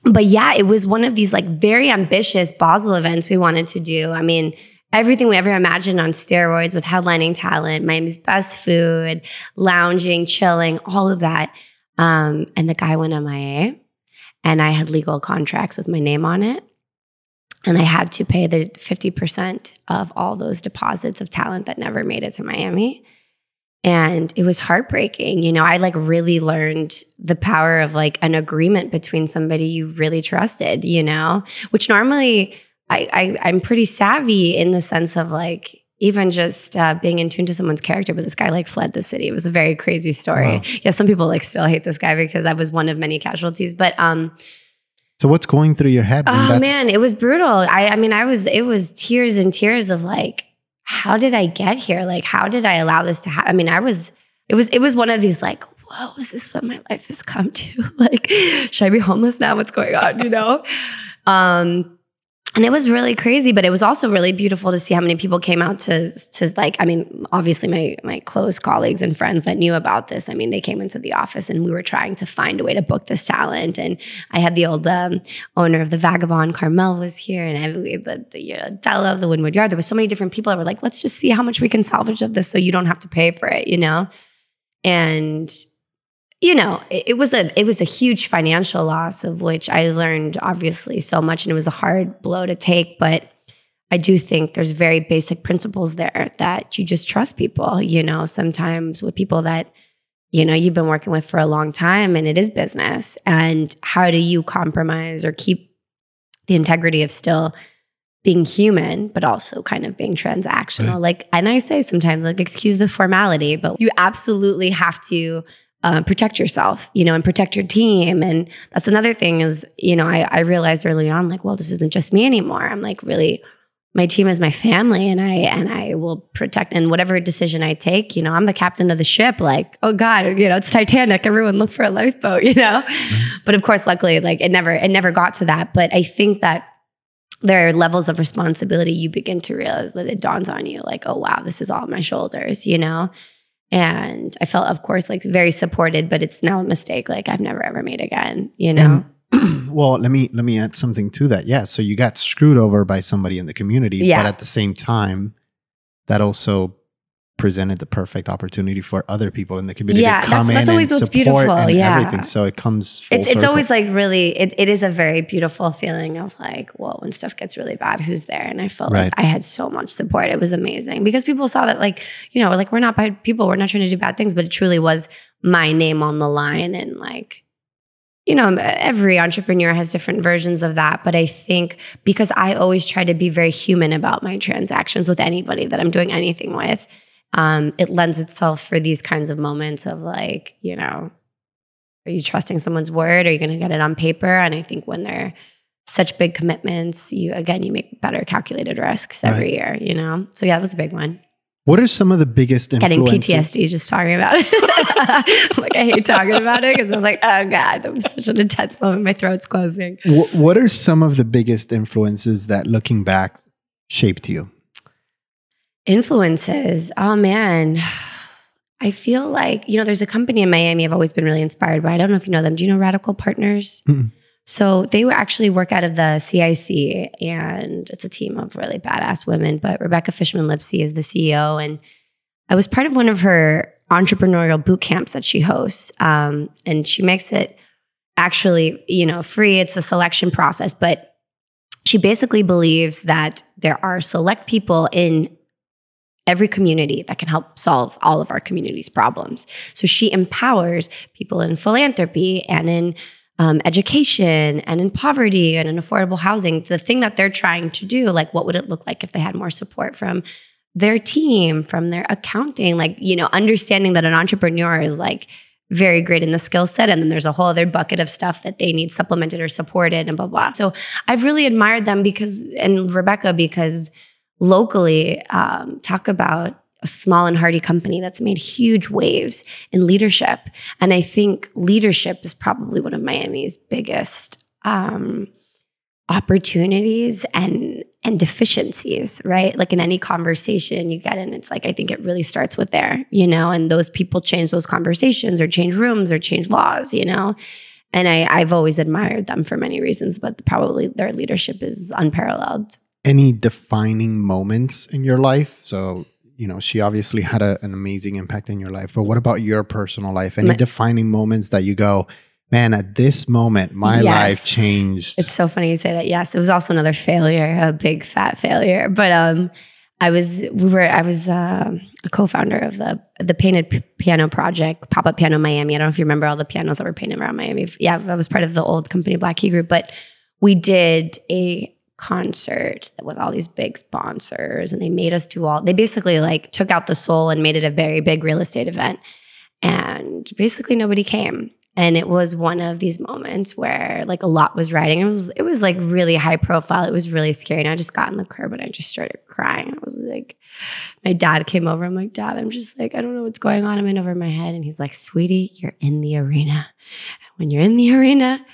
S2: but yeah it was one of these like very ambitious Basel events we wanted to do. I mean everything we ever imagined on steroids with headlining talent Miami's best food lounging chilling all of that. Um, and the guy went MIA, and I had legal contracts with my name on it. And I had to pay the 50% of all those deposits of talent that never made it to Miami. And it was heartbreaking. You know, I like really learned the power of like an agreement between somebody you really trusted, you know, which normally I, I I'm pretty savvy in the sense of like even just uh, being in tune to someone's character, but this guy like fled the city. It was a very crazy story.
S1: Wow.
S2: Yeah, some people like still hate this guy because I was one of many casualties. But um,
S1: So what's going through your head?
S2: oh man, it was brutal. I I mean, I was it was tears and tears of like, how did I get here? Like, how did I allow this to happen? I mean, I was it was it was one of these like, whoa, is this what my life has come to? like, should I be homeless now? What's going on? You know? Um, and it was really crazy, but it was also really beautiful to see how many people came out to to like. I mean, obviously my my close colleagues and friends that knew about this. I mean, they came into the office and we were trying to find a way to book this talent. And I had the old um, owner of the Vagabond, Carmel, was here, and I, the, the you know Della of the Wynwood Yard. There was so many different people that were like, let's just see how much we can salvage of this, so you don't have to pay for it, you know. And you know, it, it was a it was a huge financial loss of which I learned obviously so much, and it was a hard blow to take. But I do think there's very basic principles there that you just trust people. You know, sometimes with people that you know you've been working with for a long time, and it is business. And how do you compromise or keep the integrity of still being human, but also kind of being transactional?
S1: Right.
S2: Like, and I say sometimes, like, excuse the formality, but you absolutely have to uh, protect yourself, you know, and protect your team. And that's another thing is, you know, I, I realized early on, like, well, this isn't just me anymore. I'm like really, my team is my family, and I and I will protect. And whatever decision I take, you know, I'm the captain of the ship. Like, oh God, you know, it's Titanic. Everyone look for a lifeboat, you know. But of course, luckily, like it never it never got to that. But I think that there are levels of responsibility you begin to realize that it dawns on you, like, oh wow, this is all on my shoulders, you know. And I felt, of course, like very supported, but it's now a mistake like I've never ever made again, you know?
S1: And well, let me let me add something to that. Yeah, so you got screwed over by somebody in the community,
S2: Yeah.
S1: but at the same time, that also presented the perfect opportunity for other people in the community
S2: Yeah,
S1: to come
S2: that's- that's
S1: in
S2: always
S1: and
S2: what's
S1: support
S2: beautiful,
S1: and
S2: yeah.
S1: everything. So it comes
S2: it's, it's always like really, it, it is a very beautiful feeling of like, well, when stuff gets really bad, who's there? And I felt
S1: Right.
S2: like I had so much support. It was amazing because people saw that, like, you know, like we're not bad people, we're not trying to do bad things, but it truly was my name on the line and like, you know, every entrepreneur has different versions of that. But I think because I always try to be very human about my transactions with anybody that I'm doing anything with, um, it lends itself for these kinds of moments of like, you know, are you trusting someone's word? Are you going to get it on paper? And I think when they're such big commitments, you again, you make better calculated risks every year, you know? So yeah, that was a big one.
S1: What are some of the biggest
S2: Getting? PTSD just talking about it. like I hate talking about it because I was like, oh god, that was such an intense moment. My throat's closing.
S1: Wh- What are some of the biggest influences that, looking back, shaped you?
S2: Influences. Oh man. I feel like, you know, there's a company in Miami I've always been really inspired by. I don't know if you know them. Do you know Radical Partners?
S1: Mm-mm.
S2: So they actually work out of the CIC and it's a team of really badass women. But Rebecca Fishman Lipsey is the CEO. And I was part of one of her entrepreneurial boot camps that she hosts. Um, and she makes it actually, you know, free. It's a selection process, but she basically believes that there are select people in every community that can help solve all of our community's problems. So she empowers people in philanthropy and in um, education and in poverty and in affordable housing. The thing that they're trying to do, like, what would it look like if they had more support from their team, from their accounting, like, you know, understanding that an entrepreneur is like, very great in the skill set. And then there's a whole other bucket of stuff that they need supplemented or supported and blah, blah. So I've really admired them because, and Rebecca, because locally, um, talk about a small and hardy company that's made huge waves in leadership. And I think leadership is probably one of Miami's biggest um, opportunities and and deficiencies, right? Like in any conversation you get in, it's like I think it really starts with there, you know, and those people change those conversations or change rooms or change laws, you know. And I, I've always admired them for many reasons, but probably their leadership is unparalleled.
S1: Any defining moments in your life? So, you know, she obviously had a, an amazing impact in your life, but what about your personal life? Any
S2: My-
S1: defining moments that you go, man, at this moment, my
S2: Yes.
S1: life changed?
S2: It's so funny you say that. Yes, it was also another failure, a big fat failure. But um, I was we were I was uh, a co-founder of the the Painted P- Piano Project, Pop Up Piano Miami. I don't know if you remember all the pianos that were painted around Miami. Yeah, I was part of the old company Black Key Group, but we did a concert with all these big sponsors and they made us do all they basically like took out the soul and made it a very big real estate event. And basically nobody came. And it was one of these moments where like a lot was riding. It was it was like really high profile. It was really scary. And i just got in the curb and i just started crying. I was like my dad came over. I'm like dad i'm just like i don't know what's going on i'm in over my head. And he's like sweetie you're in the arena. When you're in the arena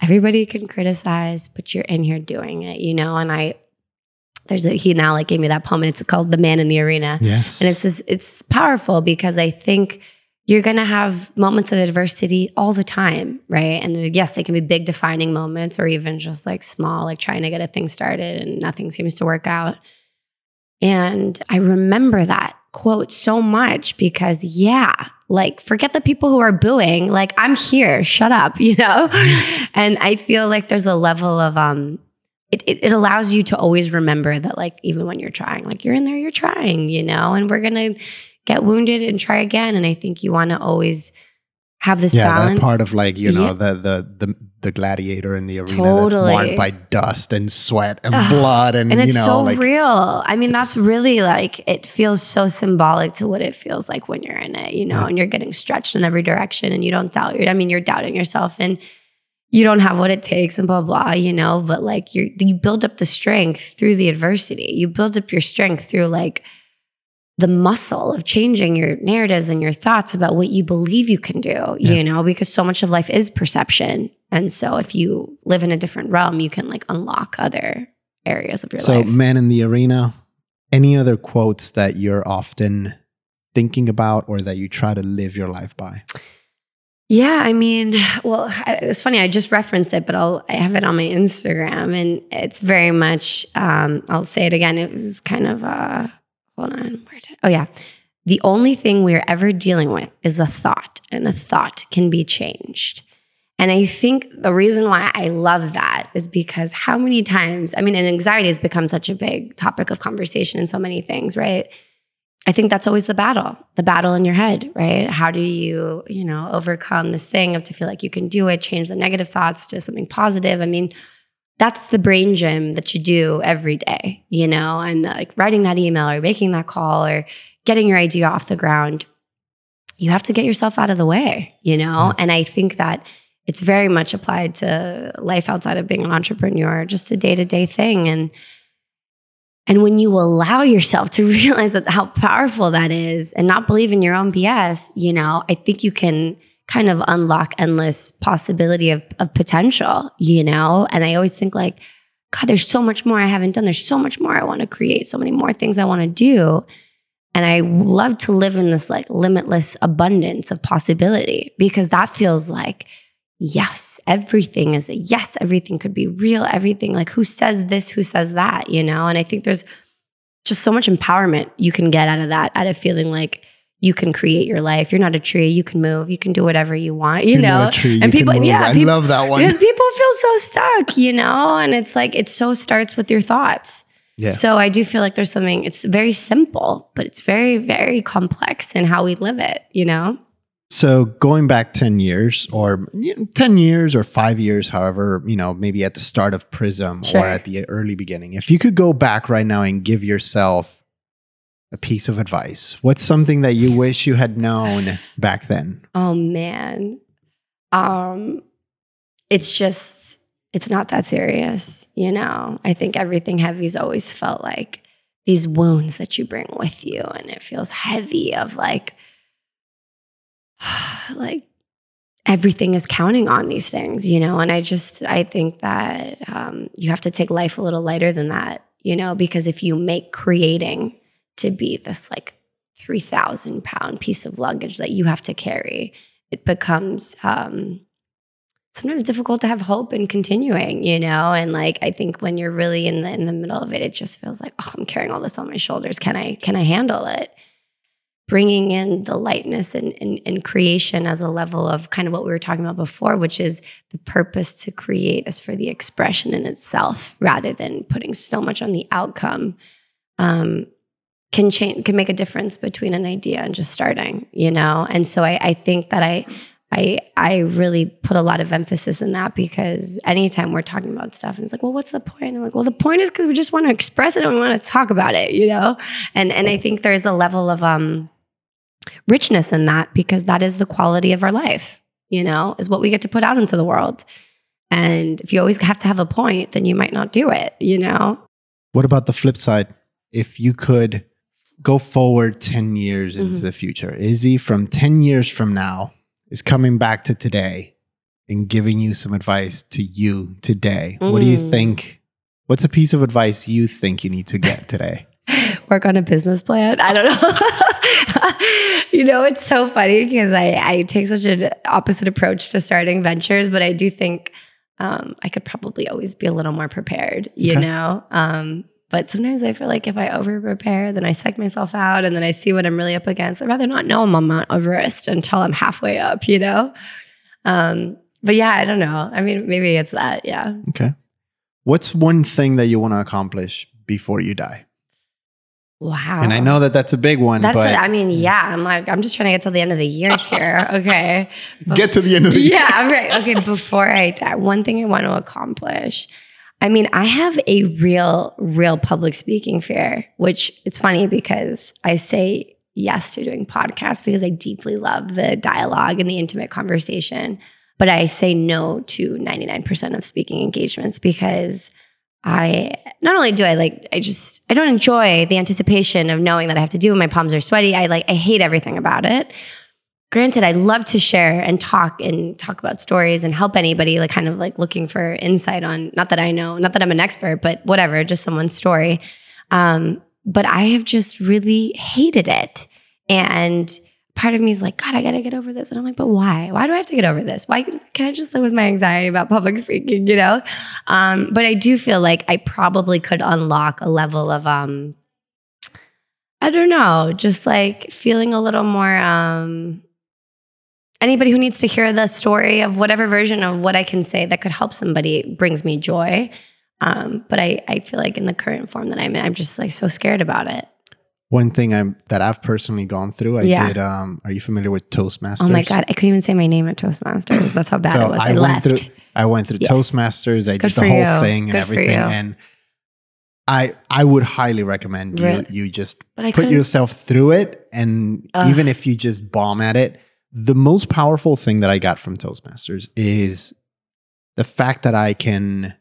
S2: everybody can criticize but you're in here doing it you know and i there's a he now like gave me that poem and it's called the man in the arena
S1: yes.
S2: and it's this, it's powerful because I think you're going to have moments of adversity all the time, right? And yes, they can be big defining moments or even just like small, like trying to get a thing started and nothing seems to work out. And I remember that quote so much because, yeah, like forget the people who are booing. Like I'm here, shut up, you know? and I feel like there's a level of, um, it, it, it allows you to always remember that, like, even when you're trying, like, you're in there, you're trying, you know, and we're going to get wounded and try again. And I think you want to always have this
S1: yeah,
S2: balance.
S1: that part of like, you know,
S2: Yeah.
S1: the, the, the, the gladiator in the arena
S2: Totally.
S1: that's marked by dust and sweat and
S2: Ugh.
S1: blood. And,
S2: and it's
S1: you know,
S2: so
S1: like,
S2: real. I mean, that's really like it feels so symbolic to what it feels like when you're in it, you know,
S1: Yeah.
S2: and you're getting stretched in every direction and you don't doubt I mean, you're doubting yourself and you don't have what it takes and blah blah, you know, but like you you build up the strength through the adversity. You build up your strength through like the muscle of changing your narratives and your thoughts about what you believe you can do,
S1: Yeah.
S2: you know, because so much of life is perception. And so if you live in a different realm, you can like unlock other areas of your
S1: So,
S2: life.
S1: So, man in the arena, any other quotes that you're often thinking about or that you try to live your life by?
S2: Yeah, I mean, well, it's funny. I just referenced it, but I'll I have it on my Instagram, and it's very much. Um, I'll say it again. It was kind of. Uh, hold on. Oh yeah, the only thing we're ever dealing with is a thought, and a thought can be changed. And I think the reason why I love that is because how many times, I mean, and anxiety has become such a big topic of conversation in so many things, right? I think that's always the battle, the battle in your head, right? How do you, you know, overcome this thing of to feel like you can do it, change the negative thoughts to something positive? I mean, that's the brain gym that you do every day, you know, and like writing that email or making that call or getting your idea off the ground. You have to get yourself out of the way, you know? Mm. And I think that it's very much applied to life outside of being an entrepreneur, just a day to day thing. And And when you allow yourself to realize that how powerful that is and not believe in your own BS, you know, I think you can kind of unlock endless possibility of, of potential, you know? And I always think like, God, there's so much more I haven't done. There's so much more I want to create, so many more things I want to do. And I love to live in this like limitless abundance of possibility because that feels like, yes, everything is a yes, everything could be real, everything like who says this, who says that, you know? And I think there's just so much empowerment you can get out of that, out of feeling like, you can create your life. You're not a tree. You can move. You can do whatever you want. You
S1: You're
S2: know,
S1: not a tree, you
S2: and
S1: can
S2: people, yeah,
S1: I
S2: people-
S1: love that one.
S2: because people feel so stuck. You know, and it's like it so starts with your thoughts.
S1: Yeah.
S2: So I do feel like there's something. It's very simple, but it's very very complex in how we live it. You know.
S1: So going back 10 years or you know, 10 years or five years, however, you know, maybe at the start of Prism
S2: Sure.
S1: or at the early beginning, if you could go back right now and give yourself a piece of advice, what's something that you wish you had known back then?
S2: Oh man. Um it's just it's not that serious, you know. I think everything heavy's always felt like these wounds that you bring with you and it feels heavy of like like everything is counting on these things, you know. And I just I think that um you have to take life a little lighter than that, you know, because if you make creating to be this like 3,000 pound piece of luggage that you have to carry, it becomes um, sometimes difficult to have hope in continuing, you know? And like, I think when you're really in the, in the middle of it, it just feels like, oh, I'm carrying all this on my shoulders. Can I, can I handle it? Bringing in the lightness and, and, and creation as a level of kind of what we were talking about before, which is the purpose to create is for the expression in itself rather than putting so much on the outcome. Um, can change can make a difference between an idea and just starting you know? And so I, I think that i i i really put a lot of emphasis in that because anytime we're talking about stuff and it's like well what's the point? I'm like well the point is because we just want to express it and we want to talk about it you know? And and i think there's a level of um richness in that because that is the quality of our life you know is what we get to put out into the world. And if you always have to have a point then you might not do it you know?
S1: What about the flip side? If you could go forward 10 years into
S2: Mhm.
S1: the future, Izzy from 10 years from now is coming back to today and giving you some advice to you today. What do you
S2: Mm.
S1: think? What's a piece of advice you think you need to get today?
S2: work on a business plan. I don't know. you know, it's so funny because I, I take such an opposite approach to starting ventures, but I do think um, I could probably always be a little more prepared, you
S1: Okay.
S2: know? Um, but sometimes I feel like if I over prepare, then I psych myself out and then I see what I'm really up against. I'd rather not know I'm on Mount Everest until I'm halfway up, you know? Um, but yeah, I don't know. I mean, maybe it's that. Yeah.
S1: Okay. What's one thing that you want to accomplish before you die?
S2: Wow.
S1: And I know that that's a big one,
S2: That's,
S1: but
S2: it. I mean, yeah, I'm like, I'm just trying to get to the end of the year here. Okay.
S1: get to the end of the
S2: year. yeah, right. Okay, before I die, one thing I want to accomplish. I mean, I have a real, real public speaking fear, which it's funny because I say yes to doing podcasts because I deeply love the dialogue and the intimate conversation. But I say no to 99% of speaking engagements because I not only do I like I just I don't enjoy the anticipation of knowing that I have to do it. My palms are sweaty. I like I hate everything about it. Granted, I love to share and talk and talk about stories and help anybody like kind of like looking for insight on not that I know, not that I'm an expert, but whatever, just someone's story. Um, but I have just really hated it. And part of me is like, God, I gotta get over this. And I'm like, but why? Why do I have to get over this? Why can I just live with my anxiety about public speaking, you know? Um, but I do feel like I probably could unlock a level of um, I don't know, just like feeling a little more um anybody who needs to hear the story of whatever version of what I can say that could help somebody brings me joy. Um, but I, I feel like in the current form that I'm in, I'm just like so scared about it.
S1: one thing I'm that I've personally gone through, I
S2: Yeah.
S1: did um are you familiar with Toastmasters?
S2: Oh my God, I couldn't even say my name at Toastmasters. That's how bad
S1: so
S2: it was. I,
S1: I, went
S2: left.
S1: through I went through. Toastmasters. I
S2: Good
S1: did the whole
S2: you.
S1: thing and
S2: Good
S1: everything. And I I would highly recommend
S2: Really?
S1: you you just put
S2: couldn't.
S1: yourself through it and
S2: Ugh.
S1: even if you just bomb at it, the most powerful thing that I got from Toastmasters is the fact that I can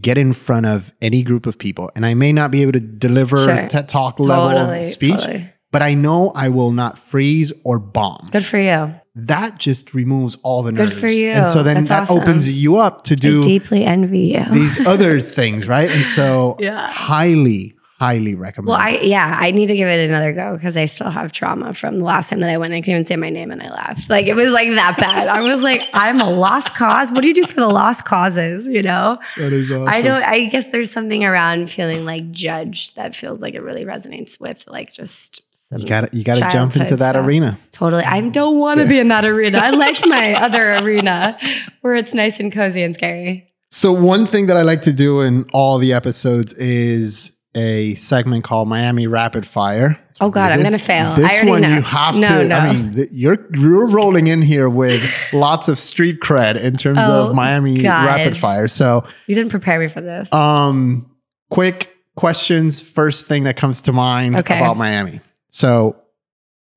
S1: get in front of any group of people, and I may not be able to deliver
S2: Sure.
S1: TED Talk level
S2: Totally,
S1: speech,
S2: totally.
S1: but I know I will not freeze or bomb.
S2: Good for you.
S1: That just removes all the
S2: Good
S1: nerves.
S2: for you.
S1: And so then
S2: That's
S1: that
S2: awesome.
S1: opens you up to
S2: I
S1: do
S2: deeply envy you.
S1: these other things, right? And so
S2: Yeah.
S1: highly, highly recommend.
S2: Well, I yeah, I need to give it another go because I still have trauma from the last time that I went. I couldn't even say my name and I left. Like it was like that bad. I was like, I'm a lost cause. What do you do for the lost causes? You know,
S1: that is awesome.
S2: I don't. I guess there's something around feeling like judged that feels like it really resonates with like just.
S1: You got to you got to jump into that
S2: stuff.
S1: arena.
S2: Totally. I don't want to be in that arena. I like my other arena where it's nice and cozy and scary.
S1: So one thing that I like to do in all the episodes is a segment called Miami Rapid Fire.
S2: Oh God, I'm gonna fail.
S1: This
S2: I already
S1: one
S2: know.
S1: you have
S2: No,
S1: to.
S2: no.
S1: I mean, th- you're you're rolling in here with lots of street cred in terms
S2: Oh,
S1: of Miami
S2: God.
S1: Rapid Fire. So,
S2: You didn't prepare me for this.
S1: um, quick questions. First thing that comes to mind
S2: Okay.
S1: about Miami. So,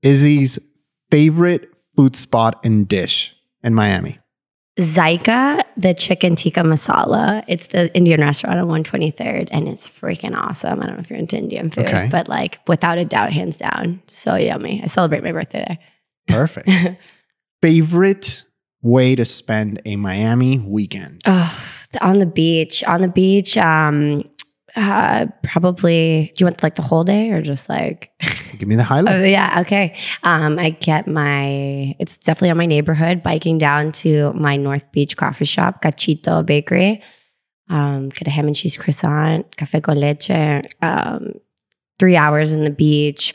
S1: Izzy's favorite food spot and dish in Miami.
S2: Zaika, the chicken tikka masala. It's the Indian restaurant on 123rd, and it's freaking awesome. I don't know if you're into Indian food,
S1: Okay.
S2: but like without a doubt, hands down, so yummy. I celebrate my birthday there. Perfect.
S1: favorite way to spend a Miami weekend?
S2: oh, on the beach, on the beach. Um, uh, probably. Do you want like the whole day or just like?
S1: Give me the
S2: Oh,
S1: highlights.
S2: yeah. Okay. Um, I get my, it's definitely on my neighborhood, biking down to my North Beach coffee shop, Cachito Bakery. Um, get a ham and cheese croissant, cafe con leche, um, three hours in the beach.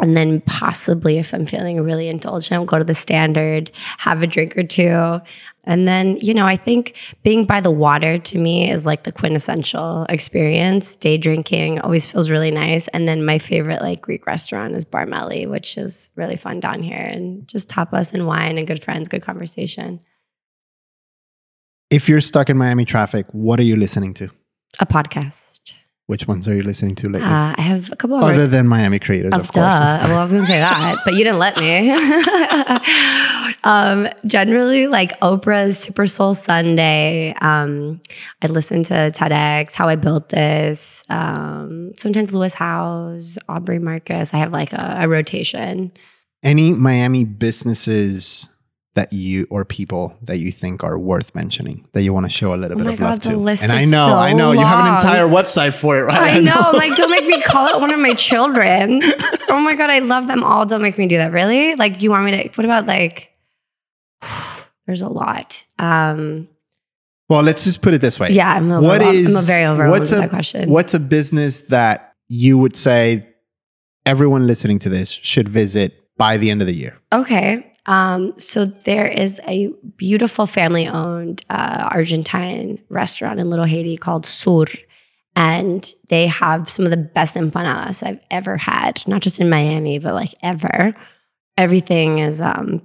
S2: And then possibly, if I'm feeling really indulgent, go to the standard, have a drink or two. And then, you know, I think being by the water to me is like the quintessential experience. Day drinking always feels really nice. And then my favorite like Greek restaurant is Bar Meli, which is really fun down here and just tapas and wine and good friends, good conversation.
S1: If you're stuck in Miami traffic, what are you listening to?
S2: A podcast.
S1: Which ones are you listening to lately?
S2: Uh, I have a couple of
S1: Other than Miami creators,
S2: Of
S1: of, course.
S2: Well, I was going to say that, but you didn't let me. um, generally, like Oprah's Super Soul Sunday. Um, I listen to TEDx, How I Built This. Um, sometimes Lewis Howes, Aubrey Marcus. I have like a, a rotation.
S1: Any Miami businesses that you or people that you think are worth mentioning that you want to show a little
S2: Oh
S1: bit of love
S2: God, the
S1: to? and I know,
S2: so
S1: I know, you have an entire website for it, right?
S2: I know, like, don't make me call it one of my children. oh my God, I love them all. Don't make me do that. Really? Like, you want me to, what about like, there's a lot. Um,
S1: well, let's just put it this way.
S2: Yeah, I'm,
S1: What
S2: overwhelmed.
S1: is
S2: I'm very overwhelmed
S1: what's a
S2: that question.
S1: what's a business that you would say everyone listening to this should visit by the end of the year?
S2: Okay. Um, so there is a beautiful family-owned uh, Argentine restaurant in Little Haiti called Sur, and they have some of the best empanadas I've ever had. Not just in Miami, but like ever. Everything is, um,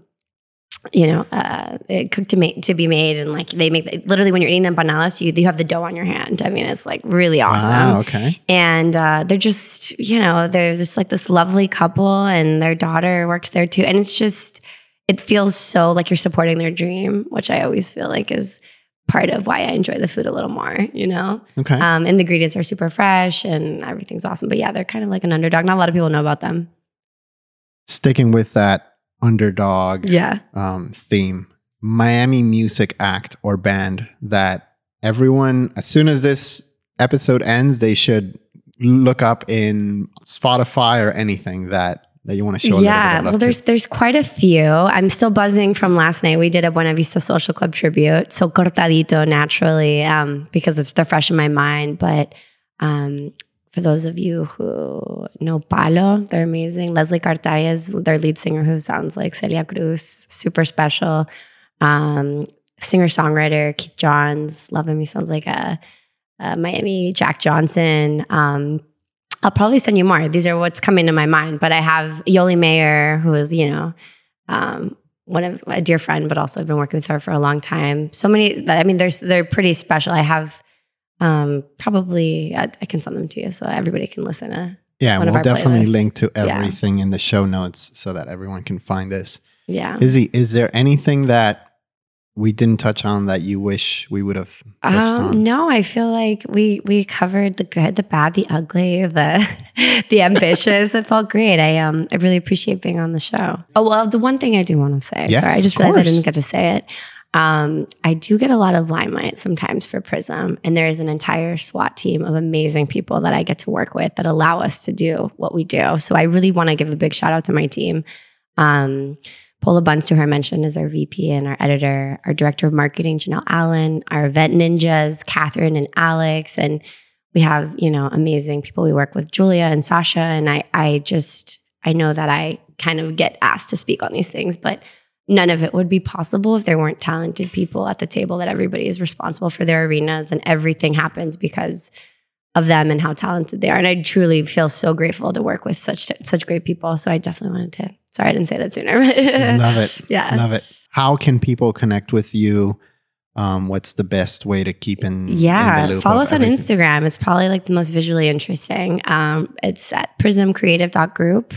S2: you know, uh, cooked to make to be made, and like they make literally when you're eating the empanadas, you you have the dough on your hand. I mean, it's like really awesome
S1: Wow, okay.
S2: and uh, they're just you know they're just like this lovely couple and their daughter works there too and it's just it feels so like you're supporting their dream which i always feel like is part of why i enjoy the food a little more you know?
S1: Okay.
S2: um, and the ingredients are super fresh and everything's awesome. But yeah they're kind of like an underdog. Not a lot of people know about them.
S1: Sticking with that underdog
S2: yeah.
S1: um, theme, Miami music act or band that everyone, as soon as this episode ends, they should look up in Spotify or anything that that you want to show. a little bit
S2: yeah well there's
S1: to.
S2: there's quite a few i'm still buzzing from last night we did a buena vista social club tribute so cortadito naturally um, because it's they're fresh in my mind but um, for those of you who know palo they're amazing leslie cartaya is their lead singer who sounds like celia cruz super special um, singer songwriter keith johns love him he sounds like a, a miami jack johnson um, I'll probably send you more. These are what's coming to my mind. But I have Yoli Mayor, who is, you know, um, one of a dear friend, but also I've been working with her for a long time. So many. I mean, there's they're pretty special. I have um, probably I, I can send them to you so everybody can listen to.
S1: yeah, we'll definitely
S2: playlists.
S1: link to
S2: Yeah.
S1: everything in the show notes so that everyone can find this.
S2: Yeah.
S1: Izzy, is there anything that we didn't touch on that you wish we would have
S2: Um, no, I feel like we we covered the good, the bad, the ugly, the the ambitious. it felt great. I um I really appreciate being on the show. Oh well, the one thing I do want to say.
S1: Yes,
S2: sorry, I just realized I didn't get to say it. Um, I do get a lot of limelight sometimes for Prism, and there is an entire SWAT team of amazing people that I get to work with that allow us to do what we do. So I really want to give a big shout out to my team. Um, Paula Bunst, who I mentioned, is our VP and our editor, our director of marketing, Janelle Allen, our event ninjas, Catherine and Alex, and we have you know amazing people we work with, Julia and Sasha, and I. I just I know that I kind of get asked to speak on these things, but none of it would be possible if there weren't talented people at the table. That everybody is responsible for their arenas, and everything happens because of them and how talented they are. And I truly feel so grateful to work with such such great people. So I definitely wanted to. Sorry, I didn't say that sooner.
S1: Love it.
S2: Yeah.
S1: Love it. How can people connect with you? Um, what's the best way to keep in? in
S2: Yeah,
S1: the loop
S2: follow us on
S1: everything?
S2: Instagram. It's probably like the most visually interesting. Um, it's at prismcreative.group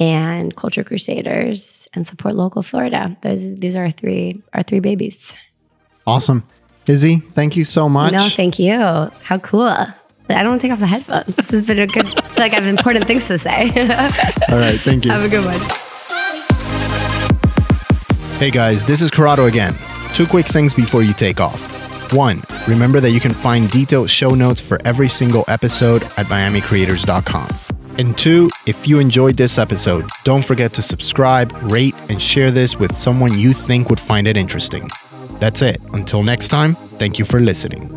S2: and Culture Crusaders and support local Florida. Those these are our three our three babies.
S1: Awesome. Izzy, thank you so much.
S2: No, thank you. How cool. I don't want to take off the headphones. This has been a good like I have important things to say.
S1: All right. Thank you.
S2: have a good one.
S1: Hey guys, this is Corrado again. Two quick things before you take off. One, remember that you can find detailed show notes for every single episode at miamicreators.com. And two, if you enjoyed this episode, don't forget to subscribe, rate, and share this with someone you think would find it interesting. That's it. Until next time, thank you for listening.